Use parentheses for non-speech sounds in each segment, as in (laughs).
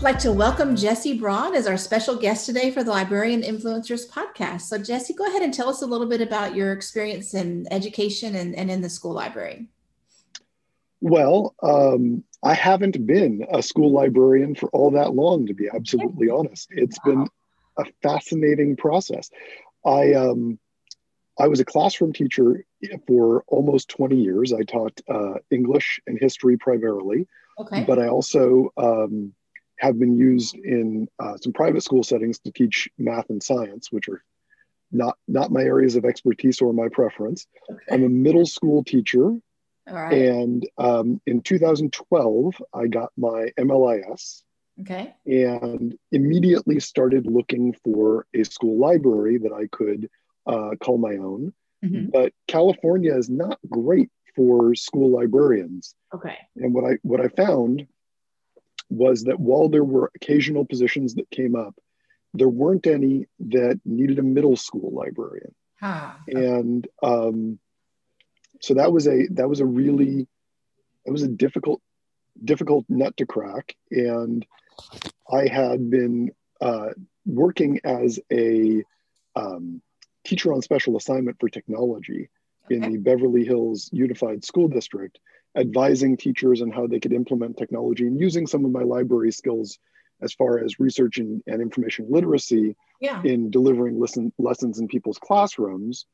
I'd like to welcome Jesse Braun as our special guest today for the Librarian Influencers podcast. So, Jesse, go ahead and tell us a little bit about your experience in education and, and in the school library. Well, um, I haven't been a school librarian for all that long, to be absolutely honest. It's wow. been a fascinating process. I um, I was a classroom teacher for almost 20 years. I taught uh, English and history primarily, okay. but I also um, have been used in uh, some private school settings to teach math and science, which are not not my areas of expertise or my preference. Okay. I'm a middle school teacher, and um, in 2012 I got my MLIS. Okay. And immediately started looking for a school library that I could uh, call my own. Mm-hmm. But California is not great for school librarians. Okay. And what I what I found was that while there were occasional positions that came up, there weren't any that needed a middle school librarian. Huh. And um, so that was a that was a really it was a difficult difficult nut to crack. And I had been uh, working as a um, teacher on special assignment for technology okay. in the Beverly Hills Unified School District advising teachers on how they could implement technology and using some of my library skills as far as research and, and information literacy yeah. in delivering listen, lessons in people's classrooms.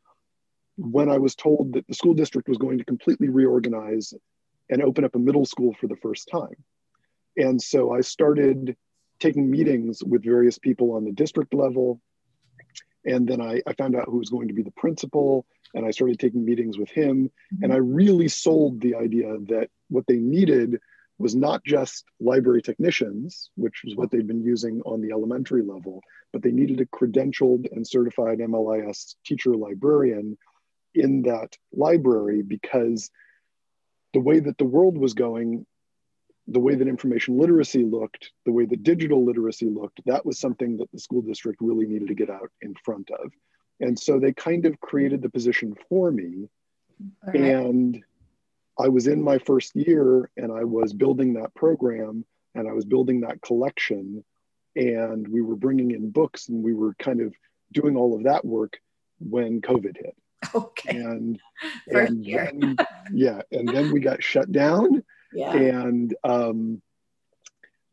When i was told that the school district was going to completely reorganize and open up a middle school for the first time. And so i started taking meetings with various people on the district level. And then I, I found out who was going to be the principal and I started taking meetings with him. Mm-hmm. And I really sold the idea that what they needed was not just library technicians, which is what they'd been using on the elementary level, but they needed a credentialed and certified MLIS teacher librarian in that library because the way that the world was going, the way that information literacy looked, the way that digital literacy looked, that was something that the school district really needed to get out in front of. And so they kind of created the position for me. Right. And I was in my first year and I was building that program and I was building that collection. And we were bringing in books and we were kind of doing all of that work when COVID hit. Okay. And, (laughs) and then, yeah, and then we got shut down. Yeah. And um,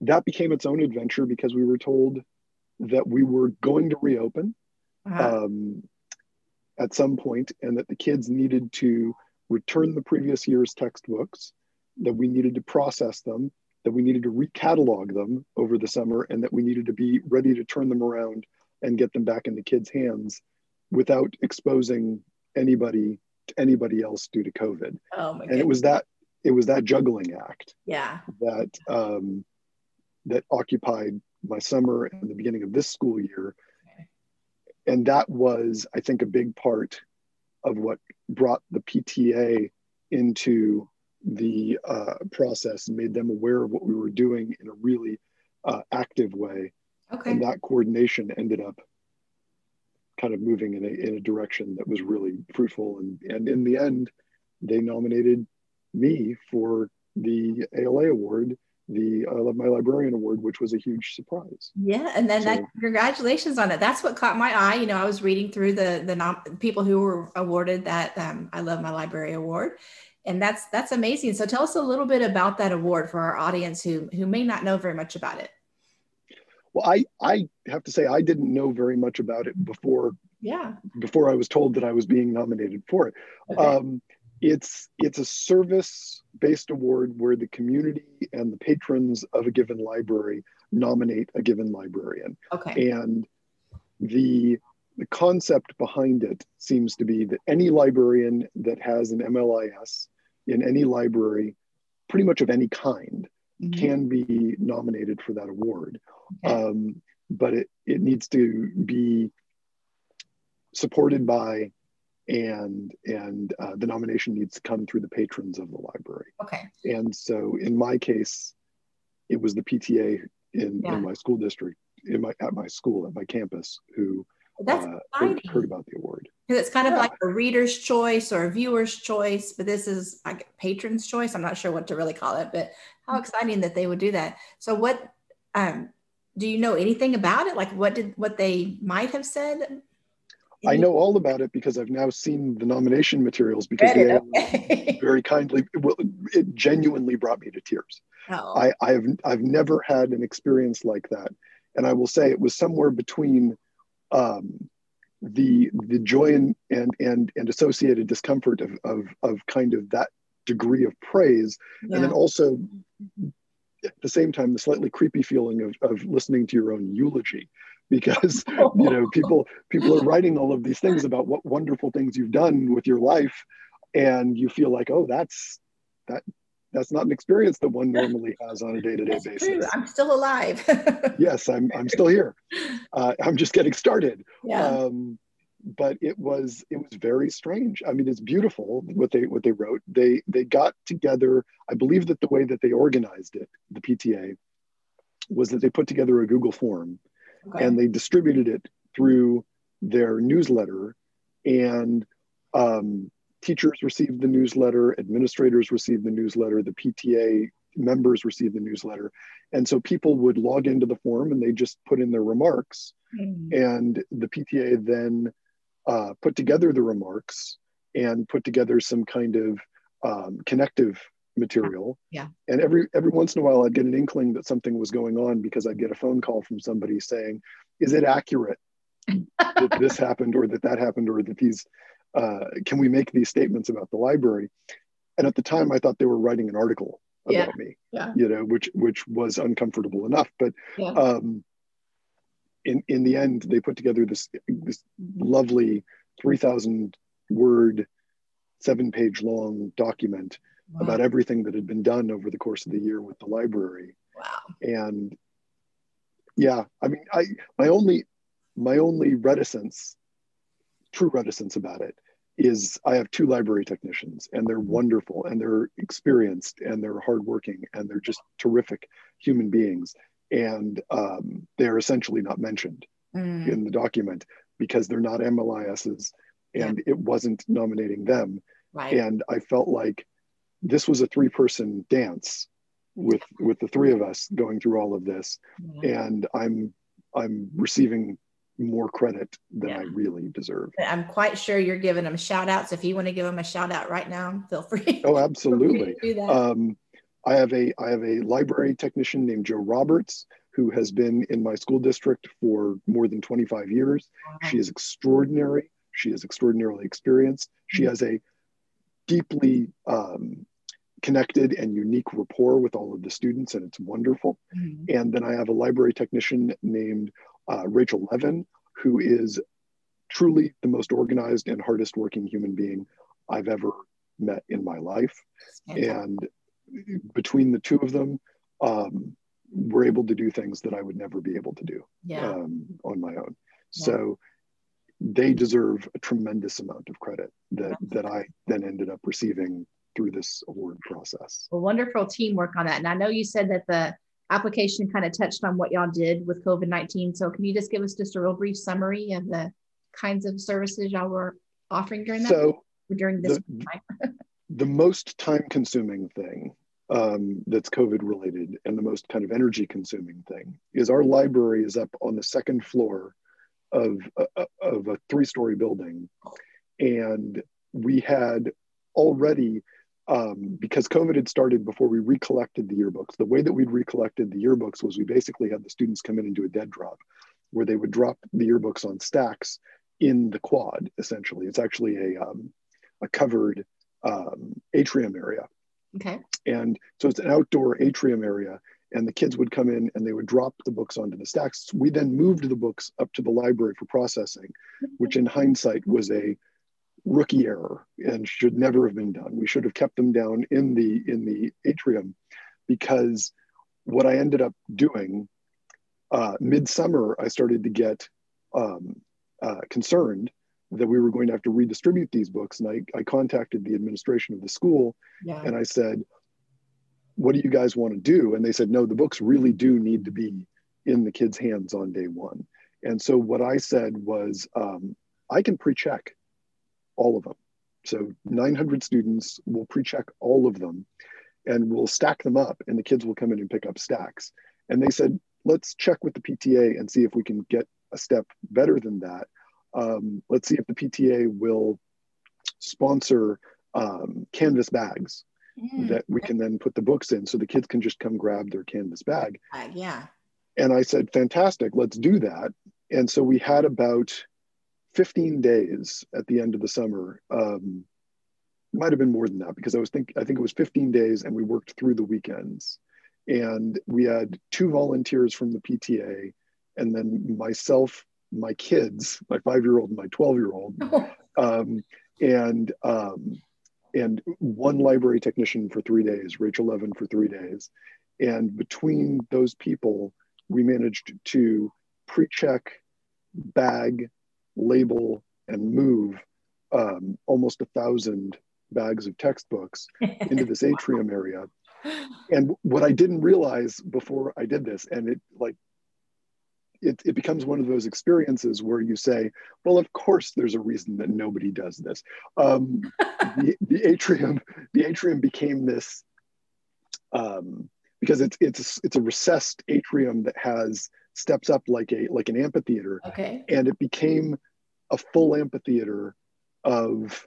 that became its own adventure because we were told that we were going to reopen uh-huh. um, at some point, and that the kids needed to return the previous year's textbooks, that we needed to process them, that we needed to recatalog them over the summer, and that we needed to be ready to turn them around and get them back in the kids' hands without exposing anybody to anybody else due to COVID. Oh my and it was that it was that juggling act. Yeah. That um, that occupied my summer and the beginning of this school year and that was i think a big part of what brought the pta into the uh, process and made them aware of what we were doing in a really uh, active way. Okay. and that coordination ended up kind of moving in a, in a direction that was really fruitful. And, and in the end they nominated me for the ala award the I Love My Librarian Award, which was a huge surprise. Yeah, and then so, that, congratulations on it. That's what caught my eye. You know, I was reading through the the nom- people who were awarded that um, I Love My Library Award, and that's that's amazing. So tell us a little bit about that award for our audience who who may not know very much about it. Well, I I have to say I didn't know very much about it before. Yeah. Before I was told that I was being nominated for it. Okay. Um, it's it's a service based award where the community and the patrons of a given library nominate a given librarian okay and the the concept behind it seems to be that any librarian that has an mlis in any library pretty much of any kind mm-hmm. can be nominated for that award okay. um, but it, it needs to be supported by and and uh, the nomination needs to come through the patrons of the library. Okay. And so in my case, it was the PTA in, Yeah. in my school district, in my at my school at my campus, who That's uh, heard, heard about the award. Because it's kind of Yeah. like a reader's choice or a viewer's choice, but this is like patron's choice. I'm not sure what to really call it, but how exciting that they would do that. So what um do you know anything about it? Like what did what they might have said? I know all about it because I've now seen the nomination materials because Read they. Okay. (laughs) very kindly well, it genuinely brought me to tears. Oh, I, I've I've never had an experience like that, and I will say it was somewhere between um, the the joy and and and, and associated discomfort of, of of kind of that degree of praise, yeah. and then also at the same time the slightly creepy feeling of of listening to your own eulogy, because (laughs) you know people people are writing all of these things about what wonderful things you've done with your life, and you feel like oh that's that that's not an experience that one normally has on a day-to-day basis true. I'm still alive. (laughs) yes i'm i'm still here uh, i'm just getting started yeah. um, but it was it was very strange i mean it's beautiful what they what they wrote they they got together i believe that the way that they organized it the pta was that they put together a google form okay. and they distributed it through their newsletter and um, teachers received the newsletter administrators received the newsletter the pta members received the newsletter and so people would log into the form and they just put in their remarks Mhm. and the pta then uh, put together the remarks and put together some kind of um, connective material Yeah. and every every once in a while i'd get an inkling that something was going on because i'd get a phone call from somebody saying is it accurate that (laughs) this happened or that that happened or that these uh, can we make these statements about the library and at the time i thought they were writing an article about Yeah. me Yeah. you know which which was uncomfortable enough but Yeah. um in in the end they put together this this lovely 3000 word seven page long document Wow. about everything that had been done over the course of the year with the library wow. and yeah i mean i my only my only reticence true reticence about it is i have two library technicians and they're wonderful and they're experienced and they're hardworking and they're just terrific human beings and um, they're essentially not mentioned Mm. in the document because they're not mlis's and it wasn't nominating them Right. and i felt like this was a three person dance with with the three of us going through all of this Yeah. and i'm i'm receiving more credit than i really deserve I'm quite sure you're giving them shout outs. If you want to give them a shout out right now, feel free. (laughs) oh absolutely do that. um, i have a i have a library technician named joe roberts who has been in my school district for more than 25 years Wow. she is extraordinary she is extraordinarily experienced she Mhm. has a deeply um, connected and unique rapport with all of the students and it's wonderful Mhm. And then I have a library technician named uh, Rachel Levin, who is truly the most organized and hardest working human being I've ever met in my life. And between the two of them, um, we're able to do things that I would never be able to do yeah. um, on my own. Yeah. So they deserve a tremendous amount of credit that, that I then ended up receiving through this award process. well, wonderful teamwork on that. And I know you said that the application kind of touched on what y'all did with COVID 19. So can you just give us just a real brief summary of the kinds of services y'all were offering during that So during this the- time? (laughs) the most time consuming thing um, that's COVID related and the most kind of energy consuming thing is our library is up on the second floor of, uh, of a three story building. And we had already, um, because COVID had started before we recollected the yearbooks, the way that we'd recollected the yearbooks was we basically had the students come in and do a dead drop where they would drop the yearbooks on stacks in the quad, essentially. It's actually a, um, a covered um, atrium area. Okay. And so it's an outdoor atrium area, and the kids would come in and they would drop the books onto the stacks. We then moved the books up to the library for processing, which in hindsight was a rookie error and should never have been done. We should have kept them down in the in the atrium because what I ended up doing uh, midsummer, I started to get um, uh, concerned that we were going to have to redistribute these books. And I, I contacted the administration of the school Yeah. and I said, What do you guys want to do? And they said, No, the books really do need to be in the kids' hands on day one. And so what I said was, um, I can pre check all of them. So 900 students will pre check all of them and we'll stack them up, and the kids will come in and pick up stacks. And they said, Let's check with the PTA and see if we can get a step better than that. Um, let's see if the PTA will sponsor um, canvas bags Mm, that we can then put the books in so the kids can just come grab their canvas bag. uh, yeah. And I said, fantastic, let's do that. And so we had about 15 days at the end of the summer. Um, might have been more than that because I was think I think it was 15 days and we worked through the weekends. And we had two volunteers from the PTA and then myself, my kids, my five-year-old and my 12-year-old, (laughs) um, and um, and one library technician for three days, Rachel Levin for three days. And between those people, we managed to pre-check, bag, label, and move um, almost a thousand bags of textbooks into this (laughs) atrium area. And what I didn't realize before I did this, and it like it, it becomes one of those experiences where you say, well, of course there's a reason that nobody does this. Um, (laughs) the, the atrium, the atrium became this um, because it's it's it's a recessed atrium that has steps up like a like an amphitheater, okay. and it became a full amphitheater of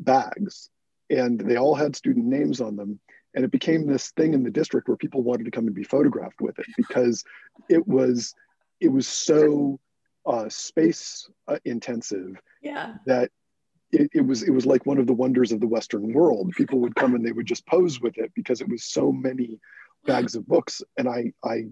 bags, and they all had student names on them, and it became this thing in the district where people wanted to come and be photographed with it because it was it was so uh, space uh, intensive Yeah. that it, it was it was like one of the wonders of the Western world. People would come and they would just pose with it because it was so many bags of books. And I, I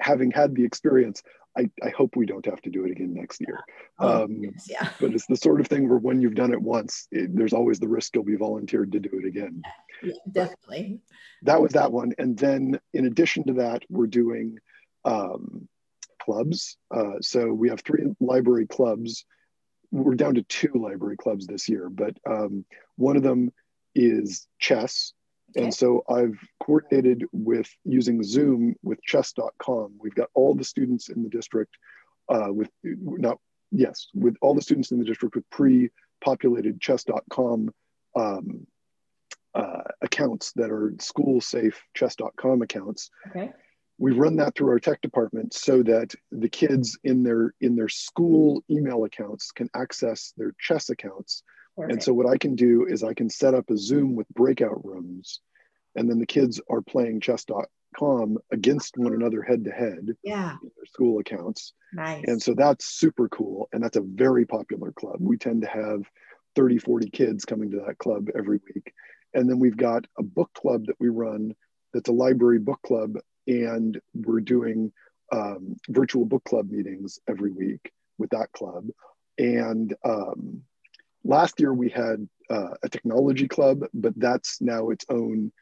having had the experience, I, I hope we don't have to do it again next year. Oh, Um, yes, yeah. but it's the sort of thing where when you've done it once, it, there's always the risk you'll be volunteered to do it again. yeah. Definitely. That was that one. And then in addition to that, we're doing um, clubs. Uh, so we have three library clubs. We're down to two library clubs this year, but um, one of them is chess. Okay. And so I've coordinated with using Zoom with chess.com. We've got all the students in the district uh, with not, yes, with all the students in the district with pre populated chess.com um, uh, accounts that are school safe chess.com accounts Okay. we run that through our tech department so that the kids in their in their school email accounts can access their chess accounts and so what i can do is i can set up a zoom with breakout rooms and then the kids are playing chess.com against one another head to head yeah. in their school accounts. Nice. and so that's super cool and that's a very popular club. We tend to have 30 40 kids coming to that club every week. And then we've got a book club that we run that's a library book club and we're doing um, virtual book club meetings every week with that club. And um, last year we had uh, a technology club but that's now its own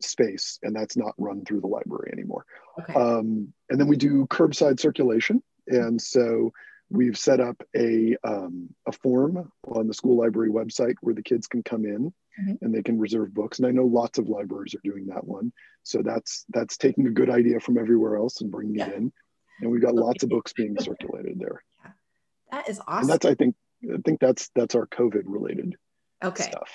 space and that's not run through the library anymore okay. um, and then we do curbside circulation. And so we've set up a, um, a form on the school library website where the kids can come in Mhm. and they can reserve books. And I know lots of libraries are doing that one. So that's, that's taking a good idea from everywhere else and bringing it in. And we've got lots of books being circulated there. Yeah. that is And awesome. that's, I think, I think that's, that's our COVID related Okay. stuff.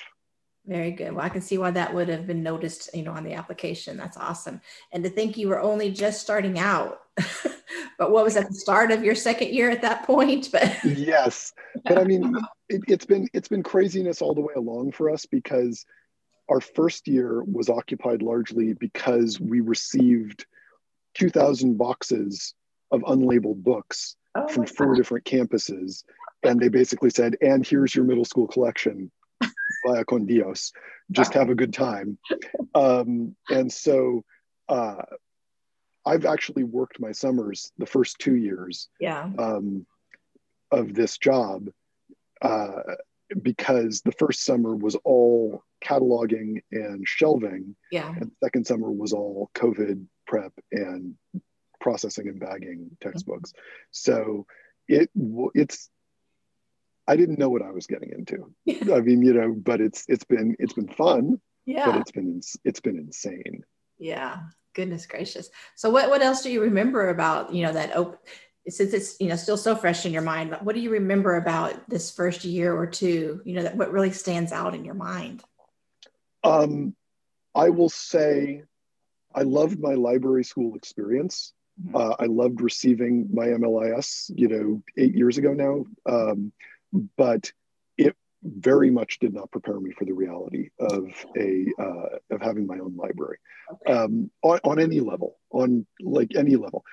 Very good. Well, I can see why that would have been noticed, you know, on the application. That's awesome. And to think you were only just starting out, (laughs) but what was at the start of your second year at that point? (laughs) But yes but i mean it, it's been it's been craziness all the way along for us because our first year was occupied largely because we received 2000 boxes of unlabeled books oh from four different campuses and they basically said and here's your middle school collection via con dios just have a good time um, and so uh, i've actually worked my summers the first two years yeah. um, of this job uh, because the first summer was all cataloging and shelving, Yeah. and the second summer was all COVID prep and processing and bagging textbooks. So it it's I didn't know what I was getting into. I mean, you know, but it's it's been it's been fun. Yeah. But it's been it's been insane. Yeah. Goodness gracious. So what what else do you remember about, you know, that open since it's you know still so fresh in your mind what do you remember about this first year or two you know that what really stands out in your mind um, i will say i loved my library school experience mm-hmm. uh, i loved receiving my mlis you know eight years ago now um, but it very much did not prepare me for the reality of a uh, of having my own library um, on, on any level on like any level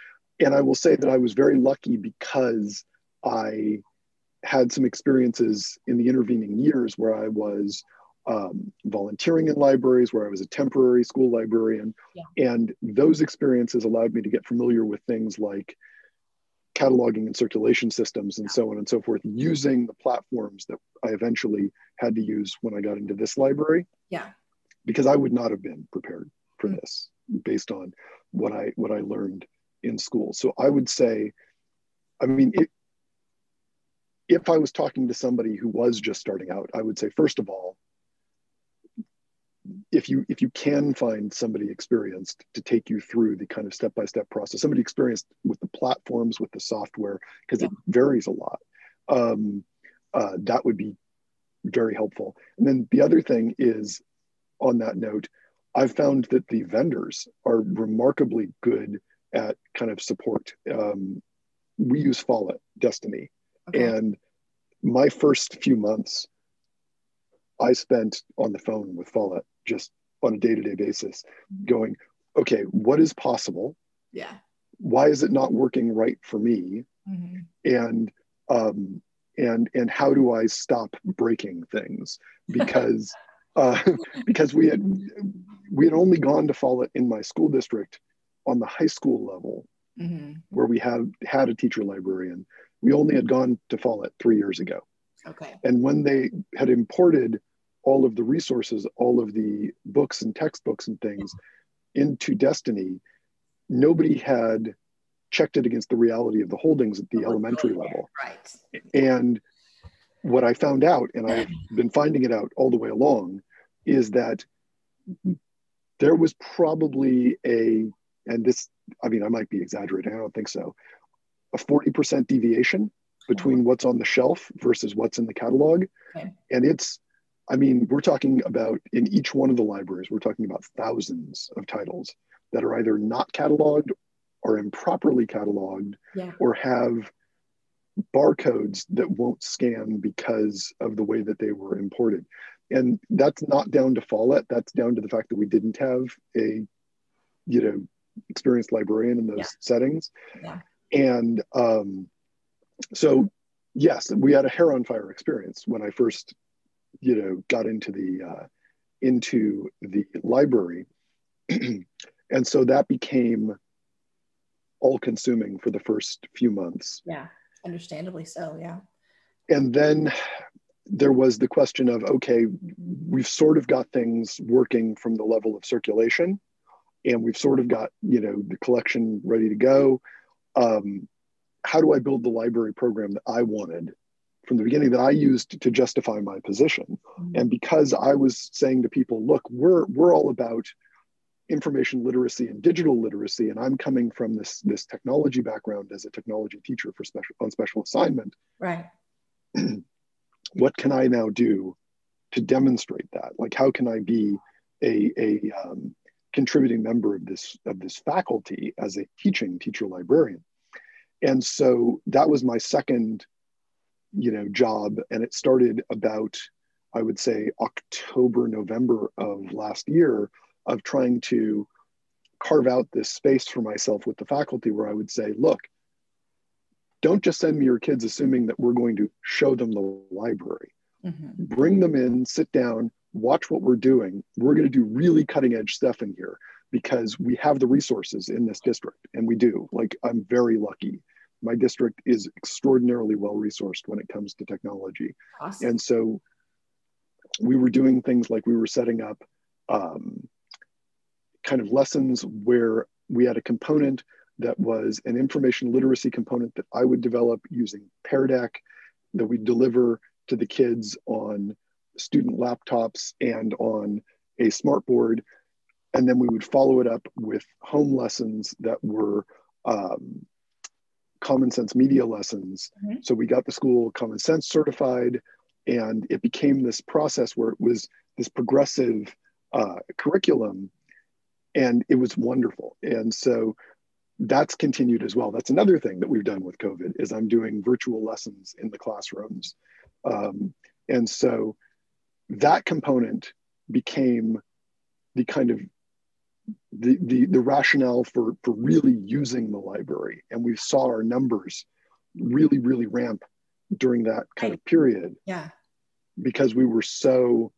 and I will say that I was very lucky because I had some experiences in the intervening years where I was um, volunteering in libraries, where I was a temporary school librarian. Yeah. And those experiences allowed me to get familiar with things like cataloging and circulation systems and so on and so forth, using the platforms that I eventually had to use when I got into this library. Yeah. Because I would not have been prepared for mm-hmm. this based on what I what I learned in school. So I would say, I mean, it, if I was talking to somebody who was just starting out, I would say, first of all, if you if you can find somebody experienced to take you through the kind of step by step process, somebody experienced with the platforms, with the software, because yeah. it varies a lot, um, uh, that would be very helpful. And then the other thing is, on that note, I've found that the vendors are remarkably good at kind of support. Um, we use Follett Destiny, okay. and my first few months, I spent on the phone with Follett just on a day to day basis, going, okay, what is possible? Yeah. Why is it not working right for me? Mm-hmm. And um, and and how do I stop breaking things? (laughs) Because uh, (laughs) because we had we had only gone to Follett in my school district on the high school level, mm-hmm. where we have had a teacher librarian, we only had gone to fall Follett three years ago. Okay. And when they had imported all of the resources, all of the books and textbooks and things into Destiny, nobody had checked it against the reality of the holdings at the oh, elementary level. Right. And what I found out, and I've been finding it out all the way along, is that there was probably a and this, I mean, I might be exaggerating, I don't think so, a 40% deviation between what's on the shelf versus what's in the catalog. Okay. And it's, I mean, we're talking about in each one of the libraries, we're talking about thousands of titles that are either not cataloged or improperly cataloged yeah. or have barcodes that won't scan because of the way that they were imported. And that's not down to Follett, that's down to the fact that we didn't have a, you know, experienced librarian in those yeah. settings. Yeah. And um, so, yes, we had a hair on fire experience when I first, you know, got into the uh, into the library, (clears throat) and so that became all consuming for the first few months. Yeah, understandably so. Yeah. And then there was the question of okay, we've sort of got things working from the level of circulation and we've sort of got you know the collection ready to go um, how do i build the library program that i wanted from the beginning that i used to justify my position. Mm-hmm. and because i was saying to people look we're we're all about information literacy and digital literacy and i'm coming from this this technology background as a technology teacher for special on special assignment. Right. (clears throat) What can i now do to demonstrate that? Like how can i be a, a um, contributing member of this of this faculty as a teaching teacher librarian? And so that was my second you know job and it started about i would say october november of last year of trying to carve out this space for myself with the faculty where i would say look don't just send me your kids assuming that we're going to show them the library mm-hmm. bring them in sit down watch what we're doing. We're going to do really cutting edge stuff in here because we have the resources in this district and we do. Like, I'm very lucky. My district is extraordinarily well resourced when it comes to technology. Awesome. And so we were doing things like we were setting up um, kind of lessons where we had a component that was an information literacy component that I would develop using Pear Deck that we deliver to the kids on student laptops and on a smartboard. And then we would follow it up with home lessons that were um, common sense media lessons. Mm-hmm. So we got the school common sense certified, and it became this process where it was this progressive uh, curriculum, and it was wonderful. And so that's continued as well. That's another thing that we've done with COVID is I'm doing virtual lessons in the classrooms, um, and so that component became the kind of the, the, the rationale for, for really using the library. And we saw our numbers really, really ramp during that kind of period. Yeah. Because we were so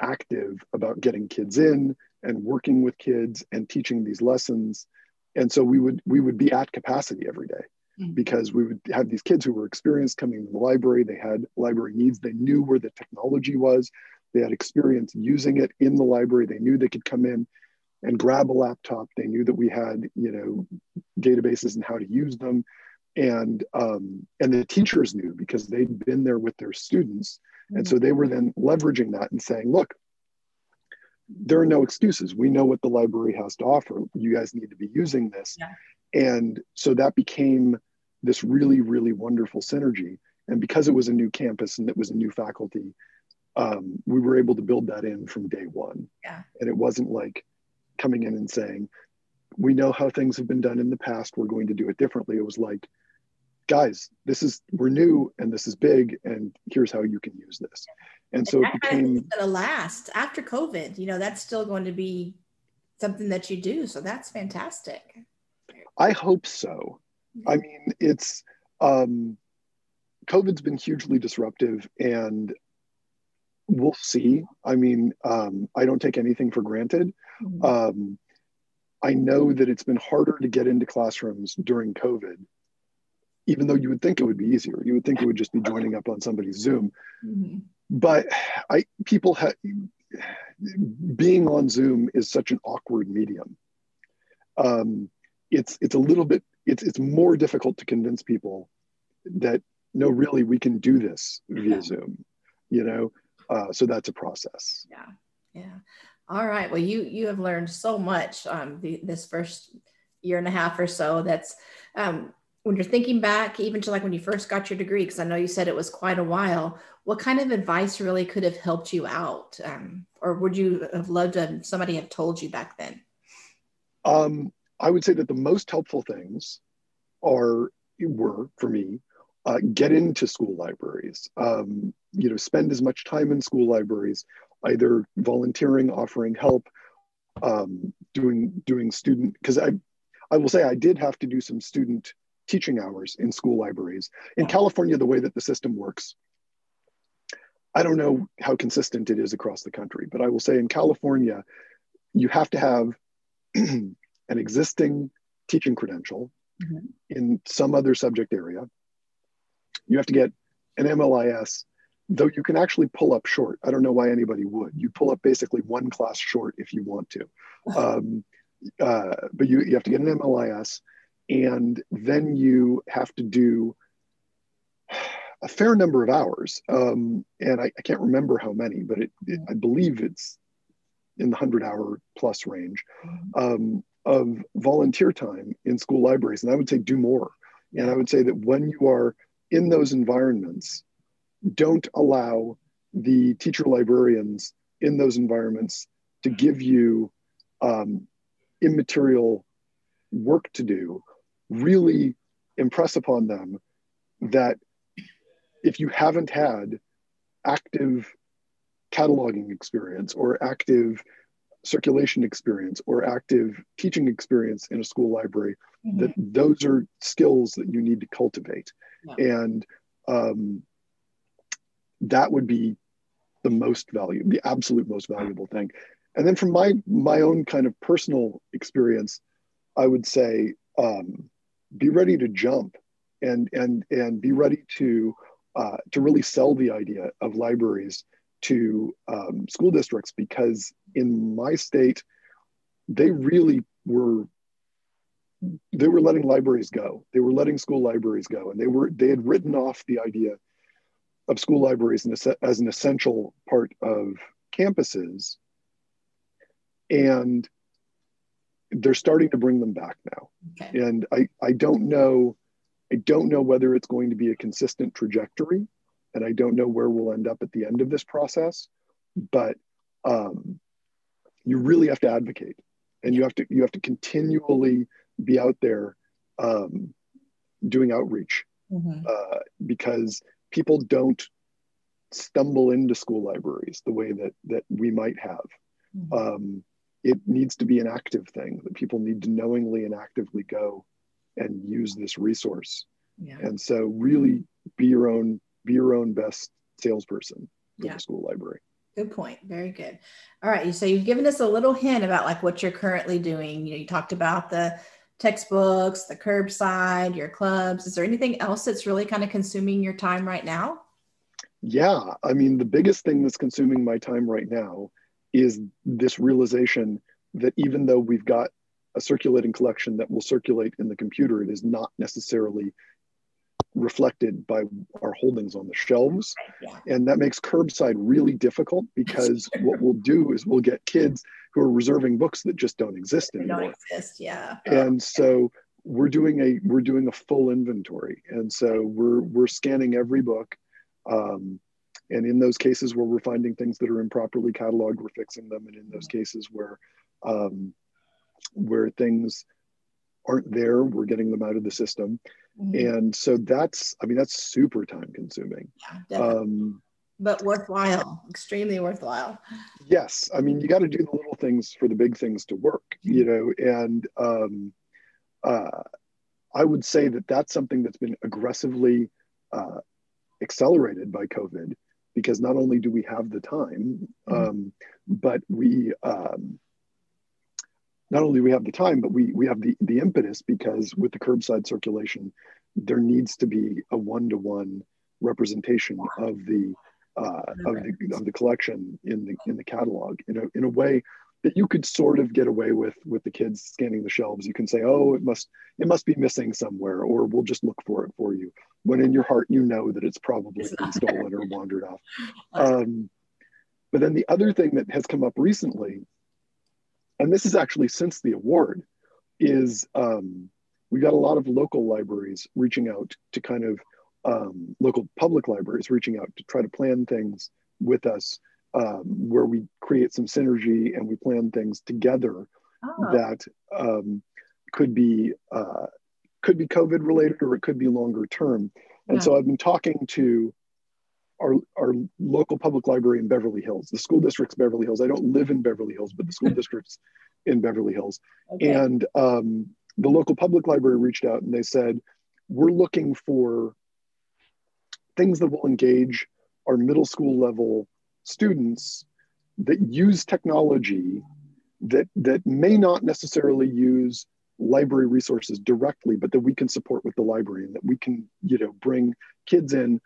active about getting kids in and working with kids and teaching these lessons. And so we would we would be at capacity every day mm-hmm. because we would have these kids who were experienced coming to the library. They had library needs. They knew where the technology was. They had experience using it in the library. They knew they could come in and grab a laptop. They knew that we had, you know, databases and how to use them. And um, and the teachers knew because they'd been there with their students. And so they were then leveraging that and saying, look, there are no excuses. We know what the library has to offer. You guys need to be using this. Yeah. And so that became this really, really wonderful synergy. And because it was a new campus and it was a new faculty, um, we were able to build that in from day one. Yeah. And it wasn't like, coming in and saying, we know how things have been done in the past. We're going to do it differently. It was like, guys, this is we're new and this is big, and here's how you can use this. And so and it became to last after COVID. You know, that's still going to be something that you do. So that's fantastic. I hope so. I mean, it's um, COVID's been hugely disruptive, and we'll see. I mean, um, I don't take anything for granted. Mm-hmm. Um, I know that it's been harder to get into classrooms during COVID, even though you would think it would be easier. You would think it would just be joining up on somebody's Zoom. Mm-hmm. But I people have being on Zoom is such an awkward medium. Um, it's it's a little bit it's it's more difficult to convince people that no, really, we can do this via Zoom. You know, uh, so that's a process. Yeah, yeah. All right. Well, you you have learned so much um, the, this first year and a half or so. That's um, when you're thinking back, even to like when you first got your degree, because I know you said it was quite a while. What kind of advice really could have helped you out, um, or would you have loved to somebody have told you back then? Um, I would say that the most helpful things are were for me uh, get into school libraries. Um, you know, spend as much time in school libraries either volunteering, offering help, um, doing doing student because I I will say I did have to do some student teaching hours in school libraries. In California, the way that the system works, I don't know how consistent it is across the country, but I will say in California, you have to have (clears throat) an existing teaching credential mm-hmm. in some other subject area. You have to get an MLIS though you can actually pull up short. I don't know why anybody would. You pull up basically one class short if you want to. Um, uh, but you, you have to get an MLIS and then you have to do a fair number of hours. Um, and I, I, can't remember how many, but it, it, I believe it's in the 100 hour plus range um, of volunteer time in school libraries. And I would say do more. And I would say that when you are in those environments, don't allow the teacher librarians in those environments to give you um, immaterial work to do. Really impress upon them that if you haven't had active cataloging experience or active circulation experience or active teaching experience in a school library mm-hmm. that those are skills that you need to cultivate yeah. and um, that would be the most value, the absolute most valuable thing. And then from my my own kind of personal experience, I would say um, be ready to jump and and and be ready to uh, to really sell the idea of libraries to um, school districts because in my state they really were they were letting libraries go they were letting school libraries go and they were they had written off the idea of school libraries as an essential part of campuses. And they're starting to bring them back now. Okay. And I, I don't know, I don't know whether it's going to be a consistent trajectory. And I don't know where we'll end up at the end of this process. But um, you really have to advocate and you have to you have to continually be out there um, doing outreach mm-hmm. uh, because people don't stumble into school libraries the way that that we might have. Mm-hmm. Um, it needs to be an active thing that people need to knowingly and actively go and use this resource. Yeah. And so, really, be your own be your own best salesperson for yeah. the school library. Good point. Very good. All right. So you've given us a little hint about like what you're currently doing. You know, you talked about the textbooks, the curbside, your clubs. Is there anything else that's really kind of consuming your time right now? Yeah. I mean, the biggest thing that's consuming my time right now is this realization that even though we've got a circulating collection that will circulate in the computer, it is not necessarily reflected by our holdings on the shelves. Yeah. And that makes curbside really difficult because (laughs) what we'll do is we'll get kids who are reserving books that just don't exist they anymore. Don't exist, yeah. And so we're doing a we're doing a full inventory. And so we're we're scanning every book. Um, and in those cases where we're finding things that are improperly cataloged, we're fixing them. And in those cases where um, where things aren't there, we're getting them out of the system. Mm-hmm. And so that's, I mean, that's super time consuming. Yeah, um, but worthwhile, extremely worthwhile. Yes. I mean, you got to do the little things for the big things to work, you know, and um, uh, I would say that that's something that's been aggressively uh, accelerated by COVID because not only do we have the time, mm-hmm. um, but we, um, not only do we have the time, but we we have the the impetus because with the curbside circulation, there needs to be a one to one representation of the uh, of the of the collection in the in the catalog in a in a way that you could sort of get away with with the kids scanning the shelves. You can say, "Oh, it must it must be missing somewhere," or "We'll just look for it for you." When in your heart, you know that it's probably it's been stolen or wandered off. (laughs) Um, but then the other thing that has come up recently and this is actually since the award, is um, we got a lot of local libraries reaching out to kind of um, local public libraries reaching out to try to plan things with us um, where we create some synergy and we plan things together oh. that um, could be uh, could be COVID related or it could be longer term. And yeah. so I've been talking to our, our local public library in Beverly Hills, the school district's Beverly Hills. I don't live in Beverly Hills, but the school (laughs) district's in Beverly Hills. Okay. And um, the local public library reached out and they said, we're looking for things that will engage our middle school level students that use technology that, that may not necessarily use library resources directly, but that we can support with the library and that we can, you know, bring kids in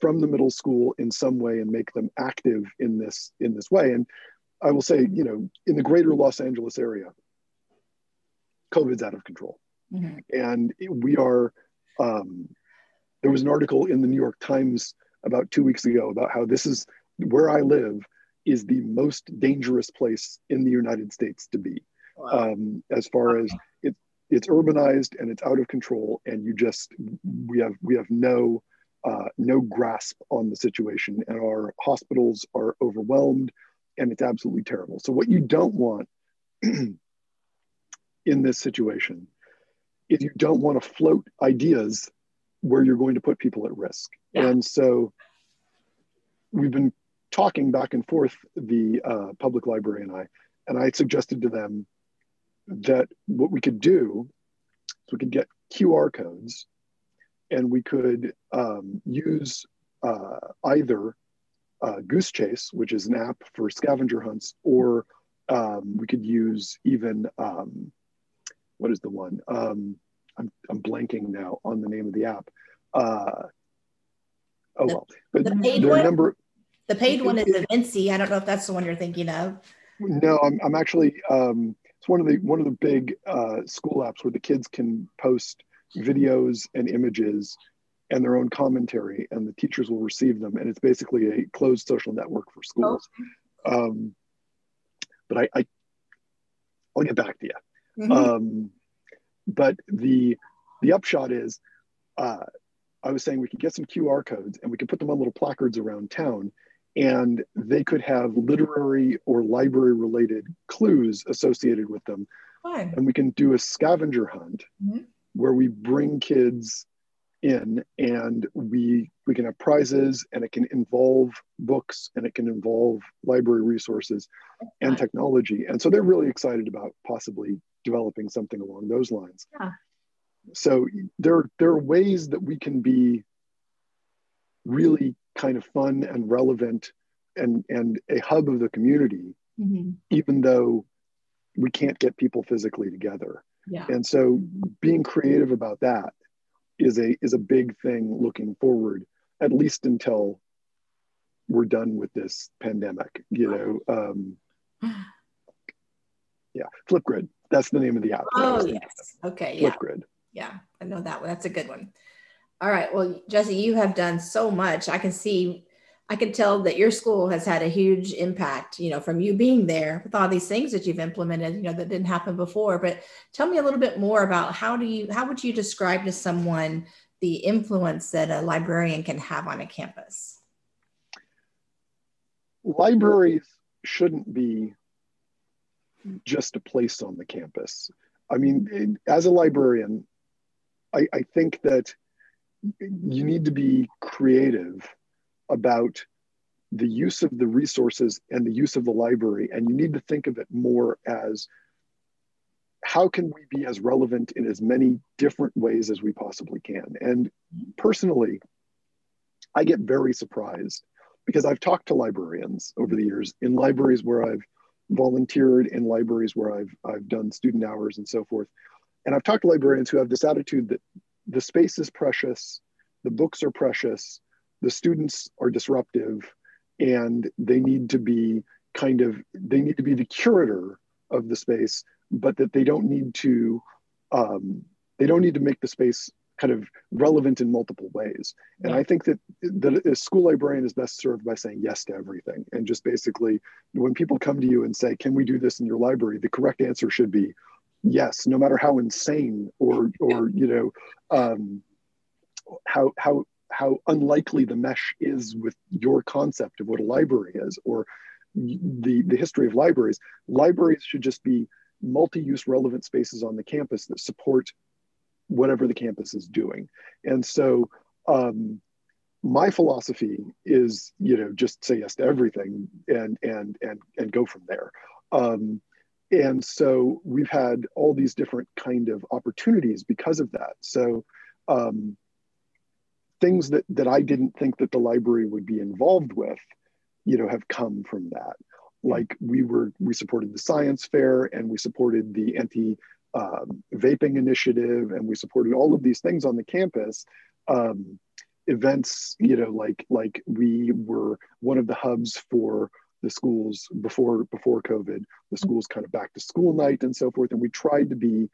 from the middle school in some way and make them active in this in this way and i will say you know in the greater los angeles area covid's out of control mm-hmm. and we are um, there was an article in the new york times about two weeks ago about how this is where i live is the most dangerous place in the united states to be wow. um, as far as it, it's urbanized and it's out of control and you just we have we have no uh, no grasp on the situation, and our hospitals are overwhelmed, and it's absolutely terrible. So, what you don't want (clears throat) in this situation is you don't want to float ideas where you're going to put people at risk. Yeah. And so, we've been talking back and forth, the uh, public library and I, and I suggested to them that what we could do is we could get QR codes and we could um, use uh, either uh, Goose Chase, which is an app for scavenger hunts, or um, we could use even um, what is the one? I'm, I'm blanking now on the name of the app. Uh, oh the, well, but the paid one, number. The paid one is the Vinci. I don't know if that's the one you're thinking of. No, I'm, I'm actually. Um, it's one of the one of the big uh, school apps where the kids can post videos and images and their own commentary, and the teachers will receive them. And it's basically a closed social network for schools. Okay. Um, but I, I, will get back to you. Mm-hmm. Um, but the the upshot is, uh, I was saying we could get some QR codes and we could put them on little placards around town, and they could have literary or library related clues associated with them. Fine. And we can do a scavenger hunt mm-hmm. where we bring kids in and we we can have prizes and it can involve books and it can involve library resources and technology and so they're really excited about possibly developing something along those lines yeah. so there there are ways that we can be really kind of fun and relevant and and a hub of the community mm-hmm. even though we can't get people physically together yeah. and so being creative about that is a is a big thing looking forward, at least until we're done with this pandemic. You know, um, (sighs) yeah, Flipgrid. That's the name of the app. Oh yes, okay, yeah, Flipgrid. Yeah, I know that one. That's a good one. All right. Well, Jesse, you have done so much. I can see I can tell that your school has had a huge impact, you know, from you being there with all these things that you've implemented, you know, that didn't happen before. But tell me a little bit more about how do you, how would you describe to someone the influence that a librarian can have on a campus? Libraries shouldn't be just a place on the campus. I mean, as a librarian, I, I think that you need to be creative about the use of the resources and the use of the library. And you need to think of it more as how can we be as relevant in as many different ways as we possibly can? And personally, I get very surprised because I've talked to librarians over the years in libraries where I've volunteered, in libraries where I've, I've done student hours and so forth. And I've talked to librarians who have this attitude that the space is precious, the books are precious, the students are disruptive and they need to be kind of they need to be the curator of the space but that they don't need to um, they don't need to make the space kind of relevant in multiple ways and yeah. i think that that a school librarian is best served by saying yes to everything and just basically when people come to you and say can we do this in your library the correct answer should be yes no matter how insane or or you know um, how how how unlikely the mesh is with your concept of what a library is or the, the history of libraries. Libraries should just be multi-use relevant spaces on the campus that support whatever the campus is doing. And so um, my philosophy is, you know, just say yes to everything and and and and go from there. Um, and so we've had all these different kind of opportunities because of that. So um, things that that I didn't think that the library would be involved with, you know, have come from that. Like we were, we supported the science fair and we supported the anti um, vaping initiative and we supported all of these things on the campus. Um, events, you know, like like we were one of the hubs for the schools before before COVID, the schools kind of back to school night and so forth. And we tried to be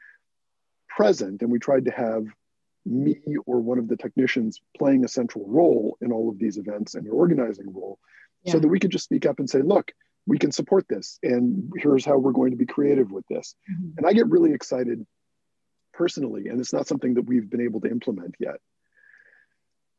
present and we tried to have me or one of the technicians playing a central role in all of these events and your organizing role yeah. so that we could just speak up and say look we can support this and here's how we're going to be creative with this mm-hmm. and i get really excited personally and it's not something that we've been able to implement yet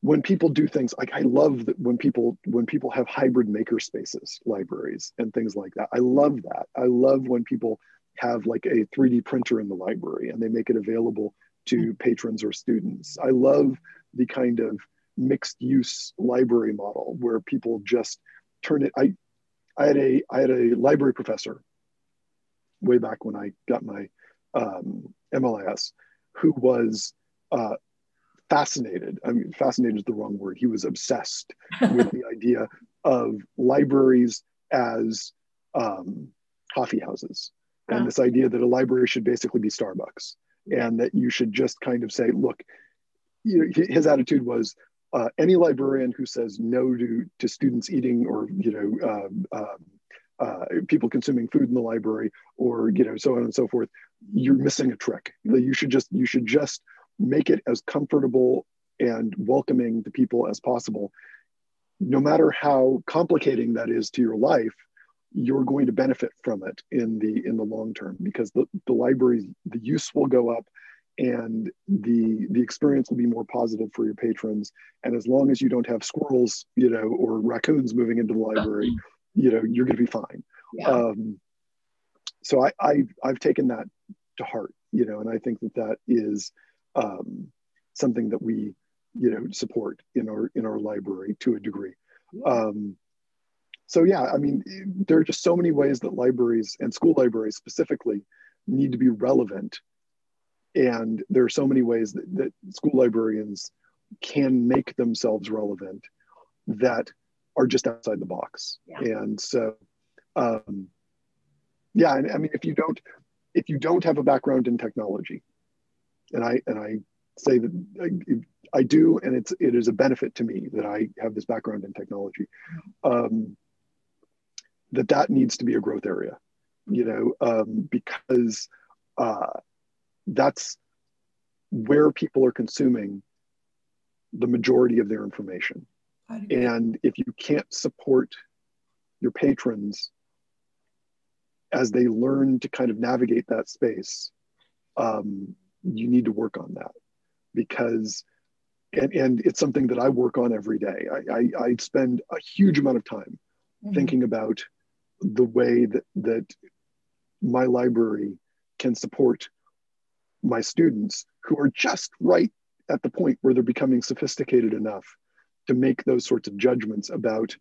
when people do things like i love that when people when people have hybrid maker spaces libraries and things like that i love that i love when people have like a 3d printer in the library and they make it available to patrons or students. I love the kind of mixed use library model where people just turn it. I, I had a I had a library professor way back when I got my um, MLIS who was uh, fascinated. I mean, fascinated is the wrong word. He was obsessed (laughs) with the idea of libraries as um, coffee houses and this idea that a library should basically be Starbucks and that you should just kind of say, look, you know, his attitude was uh, any librarian who says no to, to students eating or, you know, um, um, uh, people consuming food in the library or, you know, so on and so forth, you're missing a trick. You should just, you should just make it as comfortable and welcoming to people as possible, no matter how complicating that is to your life, you're going to benefit from it in the in the long term because the, the library the use will go up and the the experience will be more positive for your patrons. And as long as you don't have squirrels you know or raccoons moving into the library you know you're going to be fine. Yeah. um, so I, I i've taken that to heart you know and i think that that is um, something that we you know support in our in our library to a degree. Um, so yeah i mean there are just so many ways that libraries and school libraries specifically need to be relevant and there are so many ways that, that school librarians can make themselves relevant that are just outside the box yeah. and so um, yeah and i mean if you don't if you don't have a background in technology and i and i say that I, I do and it's it is a benefit to me that i have this background in technology um, that that needs to be a growth area you know um, because uh, that's where people are consuming the majority of their information. And if you can't support your patrons as they learn to kind of navigate that space, um, you need to work on that because, and, and it's something that I work on every day. I, I, I spend a huge amount of time mm-hmm. thinking about the way that, that my library can support my students who are just right at the point where they're becoming sophisticated enough to make those sorts of judgments about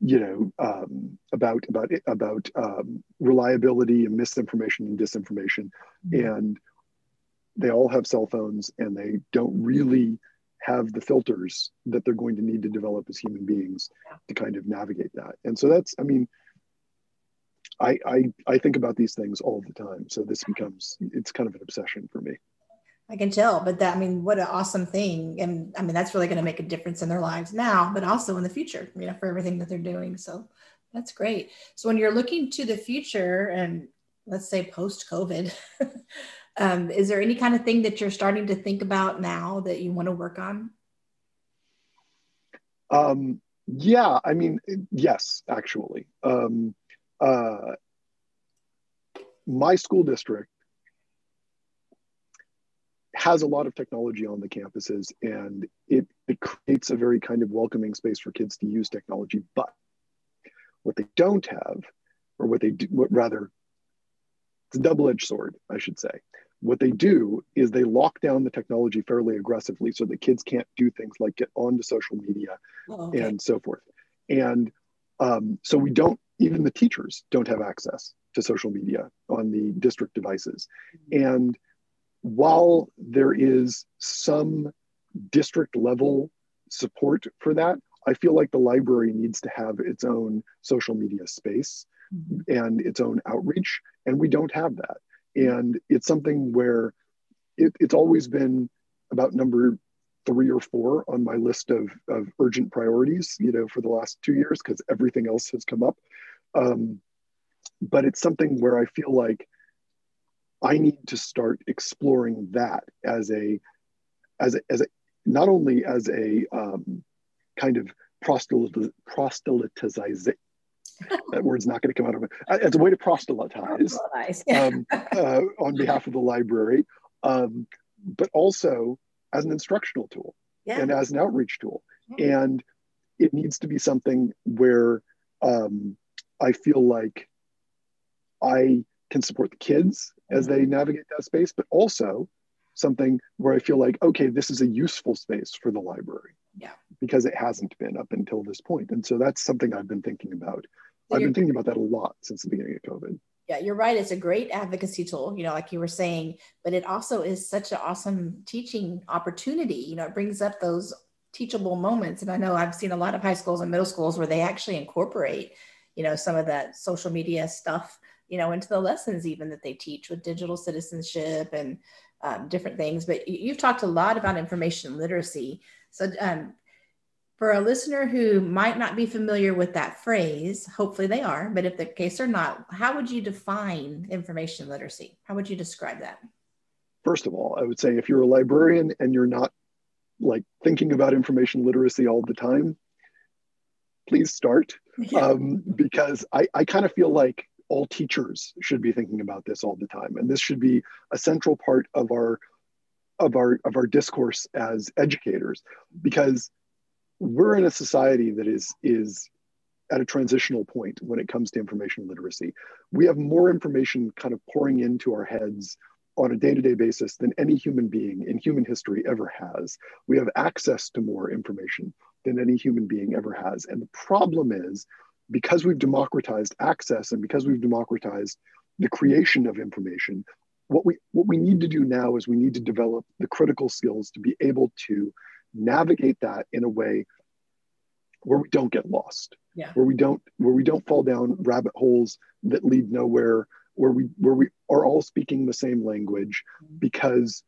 you know um, about about about um, reliability and misinformation and disinformation. Mm-hmm. and they all have cell phones and they don't really have the filters that they're going to need to develop as human beings to kind of navigate that. And so that's i mean I, I I think about these things all the time. So this becomes it's kind of an obsession for me. I can tell, but that I mean, what an awesome thing, and I mean that's really going to make a difference in their lives now, but also in the future. You know, for everything that they're doing. So that's great. So when you're looking to the future, and let's say post COVID, (laughs) um, is there any kind of thing that you're starting to think about now that you want to work on? Um, yeah, I mean, yes, actually. Um, uh, my school district has a lot of technology on the campuses and it, it creates a very kind of welcoming space for kids to use technology. But what they don't have, or what they do, what rather, it's a double edged sword, I should say. What they do is they lock down the technology fairly aggressively so that kids can't do things like get onto social media oh, okay. and so forth. And um, so we don't even the teachers don't have access to social media on the district devices. And while there is some district level support for that, I feel like the library needs to have its own social media space and its own outreach, and we don't have that. And it's something where it, it's always been about number three or four on my list of, of urgent priorities, you know, for the last two years because everything else has come up. Um, but it's something where I feel like I need to start exploring that as a, as a, as a, not only as a um, kind of proselytiz- proselytizing, that word's not going to come out of it, as a way to proselytize um, (laughs) uh, on behalf of the library, um, but also as an instructional tool yeah. and as an outreach tool. Yeah. And it needs to be something where um, I feel like I can support the kids as they navigate that space, but also something where I feel like, okay, this is a useful space for the library. Yeah. Because it hasn't been up until this point. And so that's something I've been thinking about. So I've been thinking about that a lot since the beginning of COVID. Yeah, you're right. It's a great advocacy tool, you know, like you were saying, but it also is such an awesome teaching opportunity. You know, it brings up those teachable moments. And I know I've seen a lot of high schools and middle schools where they actually incorporate you know some of that social media stuff you know into the lessons even that they teach with digital citizenship and um, different things but you've talked a lot about information literacy so um, for a listener who might not be familiar with that phrase hopefully they are but if the case are not how would you define information literacy how would you describe that first of all, I would say if you're a librarian and you're not like thinking about information literacy all the time, please start. (laughs) Um, because I, I kind of feel like all teachers should be thinking about this all the time. And this should be a central part of our of our of our discourse as educators because we're in a society that is is at a transitional point when it comes to information literacy. We have more information kind of pouring into our heads on a day-to-day basis than any human being in human history ever has. We have access to more information than any human being ever has. And the problem is because we've democratized access and because we've democratized the creation of information, what we what we need to do now is we need to develop the critical skills to be able to navigate that in a way where we don't get lost yeah. where we don't where we don't fall down rabbit holes that lead nowhere where we where we are all speaking the same language mm-hmm. because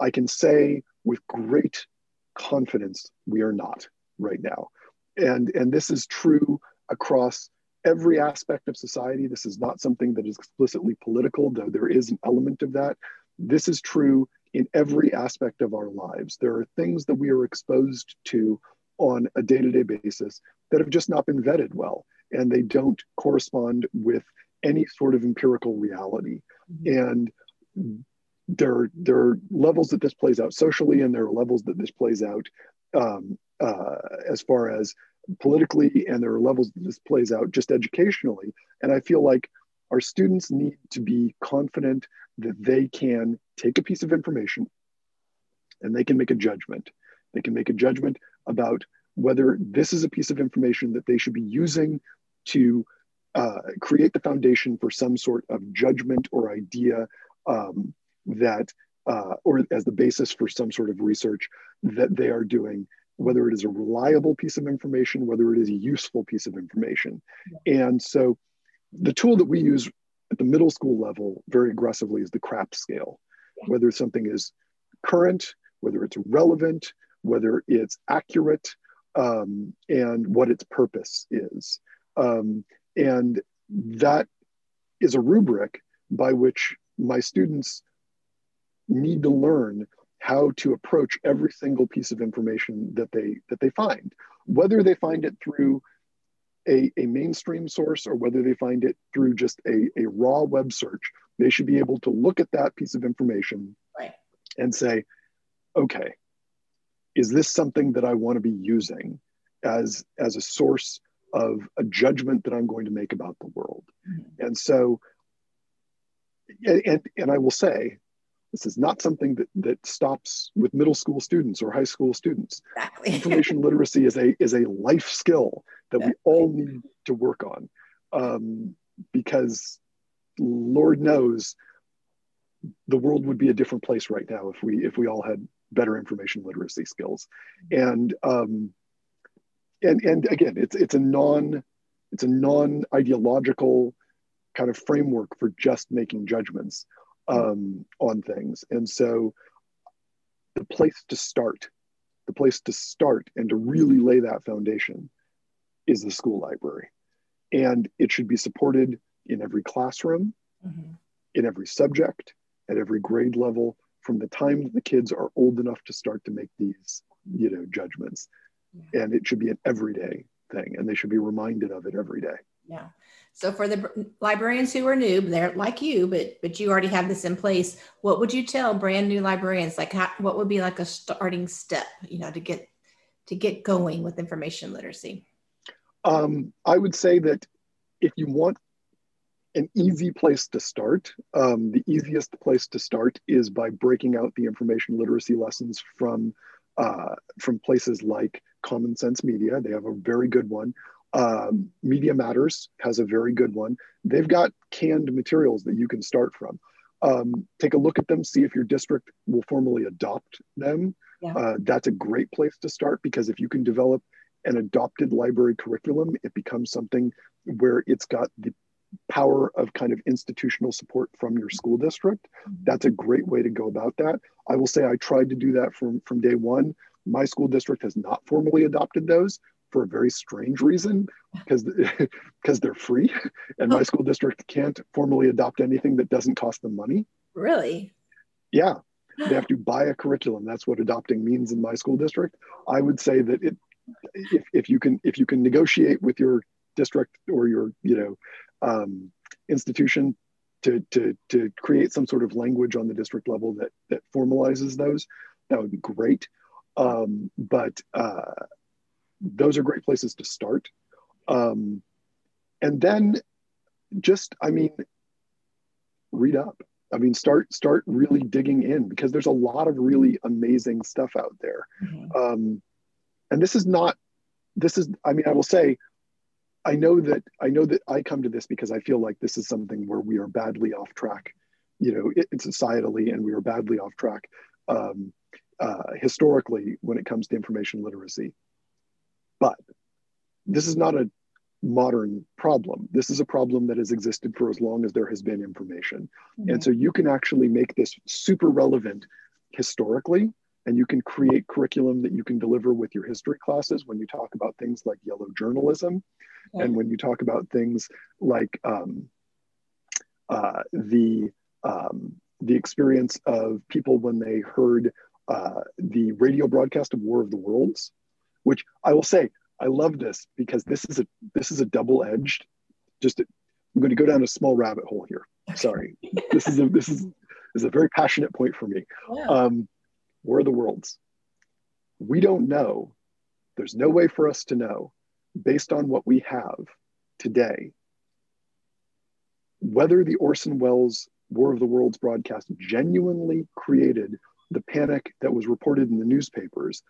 i can say with great confidence we are not right now and and this is true across every aspect of society this is not something that is explicitly political though there is an element of that this is true in every aspect of our lives. There are things that we are exposed to on a day-to-day basis that have just not been vetted well and they don't correspond with any sort of empirical reality. Mm-hmm. and there, there are levels that this plays out socially and there are levels that this plays out um, uh, as far as politically and there are levels that this plays out just educationally. And i feel like our students need to be confident that they can take a piece of information and they can make a judgment they can make a judgment about whether this is a piece of information that they should be using to uh, create the foundation for some sort of judgment or idea um, that, uh, or as the basis for some sort of research that they are doing, whether it is a reliable piece of information, whether it is a useful piece of information. Yeah. And so the tool that we use at the middle school level very aggressively is the CRAP scale, whether something is current, whether it's relevant, whether it's accurate, um, and what its purpose is. Um, and that is a rubric by which my students need to learn how to approach every single piece of information that they that they find. Whether they find it through a, a mainstream source or whether they find it through just a, a raw web search they should be able to look at that piece of information right. and say okay is this something that I want to be using as, as a source of a judgment that I'm going to make about the world? Mm-hmm. And so, and, and I will say, this is not something that, that stops with middle school students or high school students. Exactly. Information (laughs) literacy is a, is a life skill that we all need to work on um, because Lord knows the world would be a different place right now if we if we all had better information literacy skills. And um, and and again, it's it's a non it's a non ideological kind of framework for just making judgments um, on things. And so, the place to start, the place to start, and to really lay that foundation is the school library, and it should be supported in every classroom, mm-hmm. in every subject, at every grade level, from the time the kids are old enough to start to make these, you know, judgments. Yeah. And it should be an everyday thing, and they should be reminded of it every day. Yeah. So for the librarians who are new, they're like you, but but you already have this in place. What would you tell brand new librarians? Like, how, what would be like a starting step, you know, to get to get going with information literacy? Um, I would say that if you want an easy place to start. Um, the easiest place to start is by breaking out the information literacy lessons from uh, from places like Common Sense Media. They have a very good one. Um, Media Matters has a very good one. They've got canned materials that you can start from. Um, take a look at them, see if your district will formally adopt them. Yeah. Uh, that's a great place to start because if you can develop an adopted library curriculum, it becomes something where it's got the power of kind of institutional support from your school district. Mm-hmm. That's a great way to go about that. I will say I tried to do that from, from day one. My school district has not formally adopted those for a very strange reason because (laughs) because they're free and my oh. school district can't formally adopt anything that doesn't cost them money. Really? Yeah. (gasps) they have to buy a curriculum. That's what adopting means in my school district. I would say that it, if, if you can if you can negotiate with your district or your you know um, institution to, to, to create some sort of language on the district level that, that formalizes those, that would be great. Um, but uh, those are great places to start. Um, and then just, I mean, read up. I mean, start start really digging in because there's a lot of really amazing stuff out there. Mm-hmm. Um, and this is not, this is, I mean, I will say, I know that I know that I come to this because I feel like this is something where we are badly off track, you know, it, societally, and we are badly off track um, uh, historically when it comes to information literacy. But this is not a modern problem. This is a problem that has existed for as long as there has been information. Mm-hmm. And so you can actually make this super relevant historically and you can create curriculum that you can deliver with your history classes when you talk about things like yellow journalism yeah. and when you talk about things like um, uh, the um, the experience of people when they heard uh, the radio broadcast of War of the Worlds, which I will say I love this because this is a this is a double edged. Just I'm going to go down a small rabbit hole here. Sorry, this is a this is is a very passionate point for me. Yeah. Um, War of the Worlds. We don't know. There's no way for us to know, based on what we have today, whether the Orson Welles War of the Worlds broadcast genuinely created the panic that was reported in the newspapers,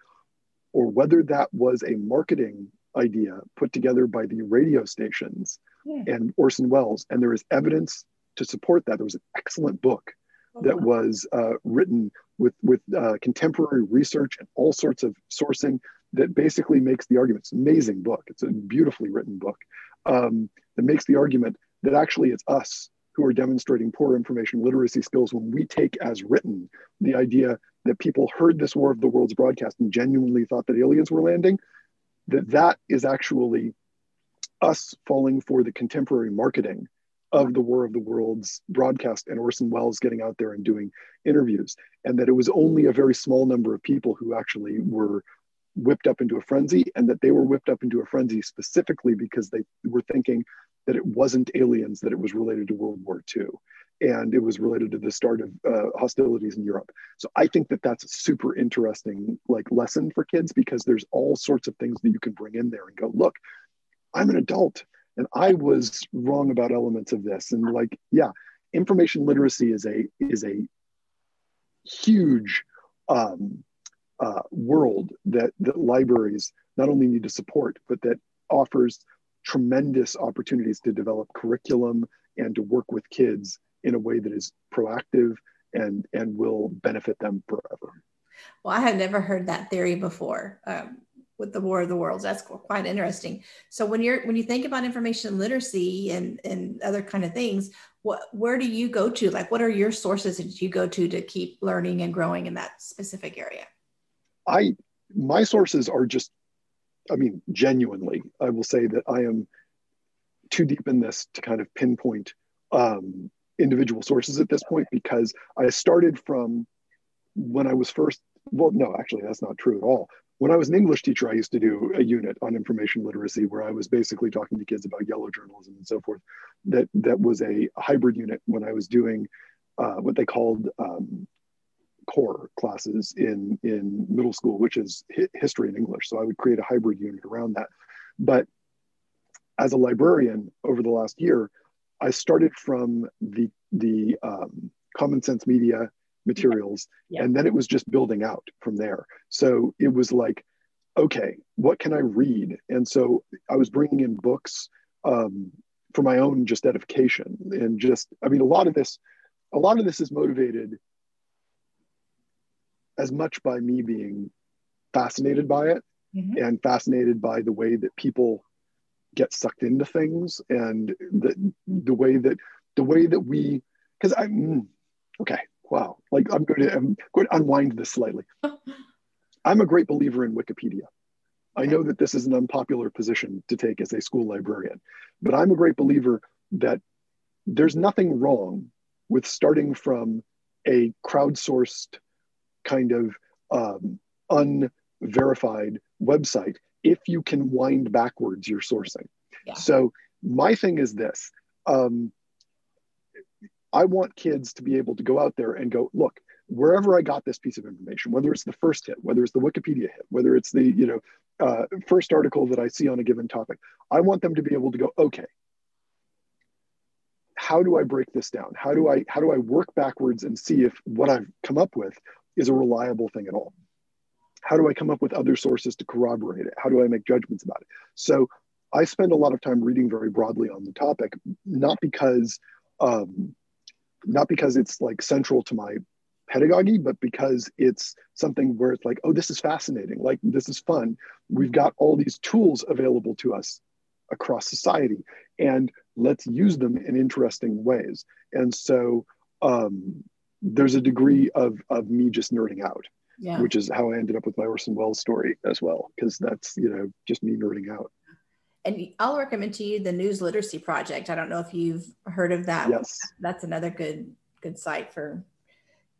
or whether that was a marketing idea put together by the radio stations yeah. and Orson Welles. And there is evidence to support that. There was an excellent book that was uh, written with with uh, contemporary research and all sorts of sourcing that basically makes the argument. It's an amazing book. It's a beautifully written book um, that makes the argument that actually it's us who are demonstrating poor information literacy skills when we take as written the idea that people heard this War of the Worlds broadcast and genuinely thought that aliens were landing. That that is actually us falling for the contemporary marketing of the War of the Worlds broadcast and Orson Welles getting out there and doing interviews, and that it was only a very small number of people who actually were whipped up into a frenzy, and that they were whipped up into a frenzy specifically because they were thinking that it wasn't aliens, that it was related to World War II. And it was related to the start of uh, hostilities in Europe. So I think that that's a super interesting like lesson for kids because there's all sorts of things that you can bring in there and go, look, I'm an adult and i was wrong about elements of this and like yeah information literacy is a is a huge um, uh, world that that libraries not only need to support but that offers tremendous opportunities to develop curriculum and to work with kids in a way that is proactive and and will benefit them forever well i had never heard that theory before um, with the War of the Worlds. That's quite interesting. So when you're when you think about information literacy and and other kind of things, what where do you go to? Like, what are your sources that you go to to keep learning and growing in that specific area? I my sources are just, I mean, genuinely, I will say that I am too deep in this to kind of pinpoint um, individual sources at this point because I started from when I was first well no actually that's not true at all when I was an English teacher, I used to do a unit on information literacy where I was basically talking to kids about yellow journalism and so forth. That that was a hybrid unit when I was doing uh, what they called um, core classes in in middle school, which is hi- history and English. So I would create a hybrid unit around that. But as a librarian over the last year, I started from the the um, Common Sense Media materials yeah. and then it was just building out from there so it was like okay what can i read and so i was bringing in books um, for my own just edification and just i mean a lot of this a lot of this is motivated as much by me being fascinated by it mm-hmm. and fascinated by the way that people get sucked into things and the the way that the way that we because i'm mm, okay wow, like I'm going to, I'm going to unwind this slightly. (laughs) I'm a great believer in Wikipedia. I know that this is an unpopular position to take as a school librarian, but I'm a great believer that there's nothing wrong with starting from a crowdsourced kind of um, unverified website if you can wind backwards your sourcing. Yeah. So my thing is this. Um, I want kids to be able to go out there and go, look, wherever I got this piece of information, whether it's the first hit, whether it's the Wikipedia hit, whether it's the you know uh, first article that I see on a given topic, I want them to be able to go, okay, how do I break this down? How do I how do I work backwards and see if what I've come up with is a reliable thing at all? How do I come up with other sources to corroborate it? How do I make judgments about it? So I spend a lot of time reading very broadly on the topic, not because um, not because it's like central to my pedagogy, but because it's something where it's like, oh, this is fascinating. Like, this is fun. We've got all these tools available to us across society, and let's use them in interesting ways. And so um, there's a degree of, of me just nerding out, yeah. which is how I ended up with my Orson Welles story as well, because that's, you know, just me nerding out. And I'll recommend to you the News Literacy Project. I don't know if you've heard of that. Yes. That's another good good site for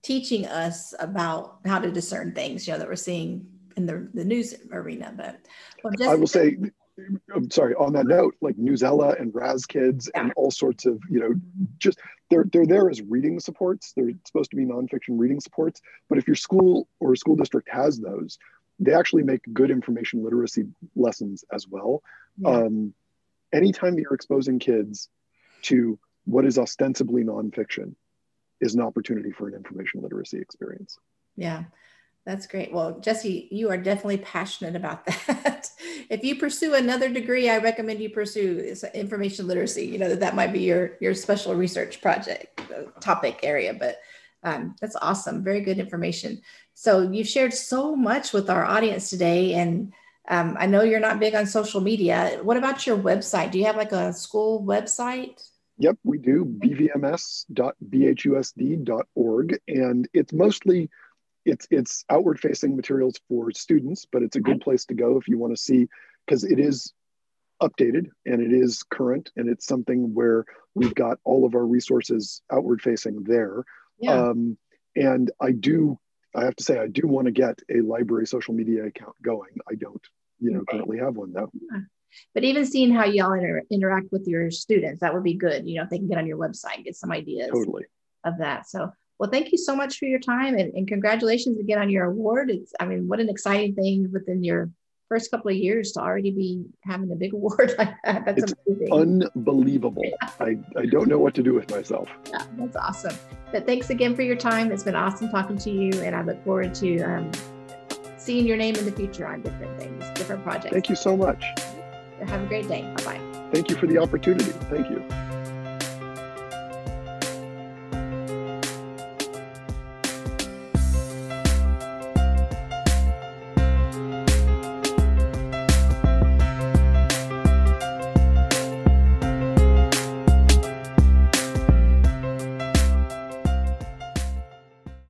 teaching us about how to discern things, you know, that we're seeing in the, the news arena. But well, I will say, I'm sorry, on that note, like Newsela and Raz Kids and all sorts of, you know, just they're they're there as reading supports. They're supposed to be nonfiction reading supports. But if your school or school district has those, they actually make good information literacy lessons as well. Yeah. Um, anytime that you're exposing kids to what is ostensibly nonfiction, is an opportunity for an information literacy experience. Yeah, that's great. Well, Jesse, you are definitely passionate about (laughs) that. If you pursue another degree, I recommend you pursue information literacy. You know that that might be your your special research project topic area, but um, that's awesome. Very good information. So you've shared so much with our audience today, and um, I know you're not big on social media. What about your website? Do you have like a school website? Yep, we do bvms.bhusd.org, and it's mostly it's it's outward facing materials for students, but it's a good place to go if you want to see because it is updated and it is current and it's something where we've got all of our resources outward facing there. Yeah. Um, and I do I have to say I do want to get a library social media account going. I don't, you know, okay. currently have one though. Yeah but even seeing how y'all inter- interact with your students that would be good you know if they can get on your website get some ideas totally of that so well thank you so much for your time and, and congratulations again on your award it's i mean what an exciting thing within your first couple of years to already be having a big (laughs) award like that that's it's amazing unbelievable yeah. I, I don't know what to do with myself yeah that's awesome but thanks again for your time it's been awesome talking to you and i look forward to um, seeing your name in the future on different things different projects thank you so much have a great day. Bye bye. Thank you for the opportunity. Thank you.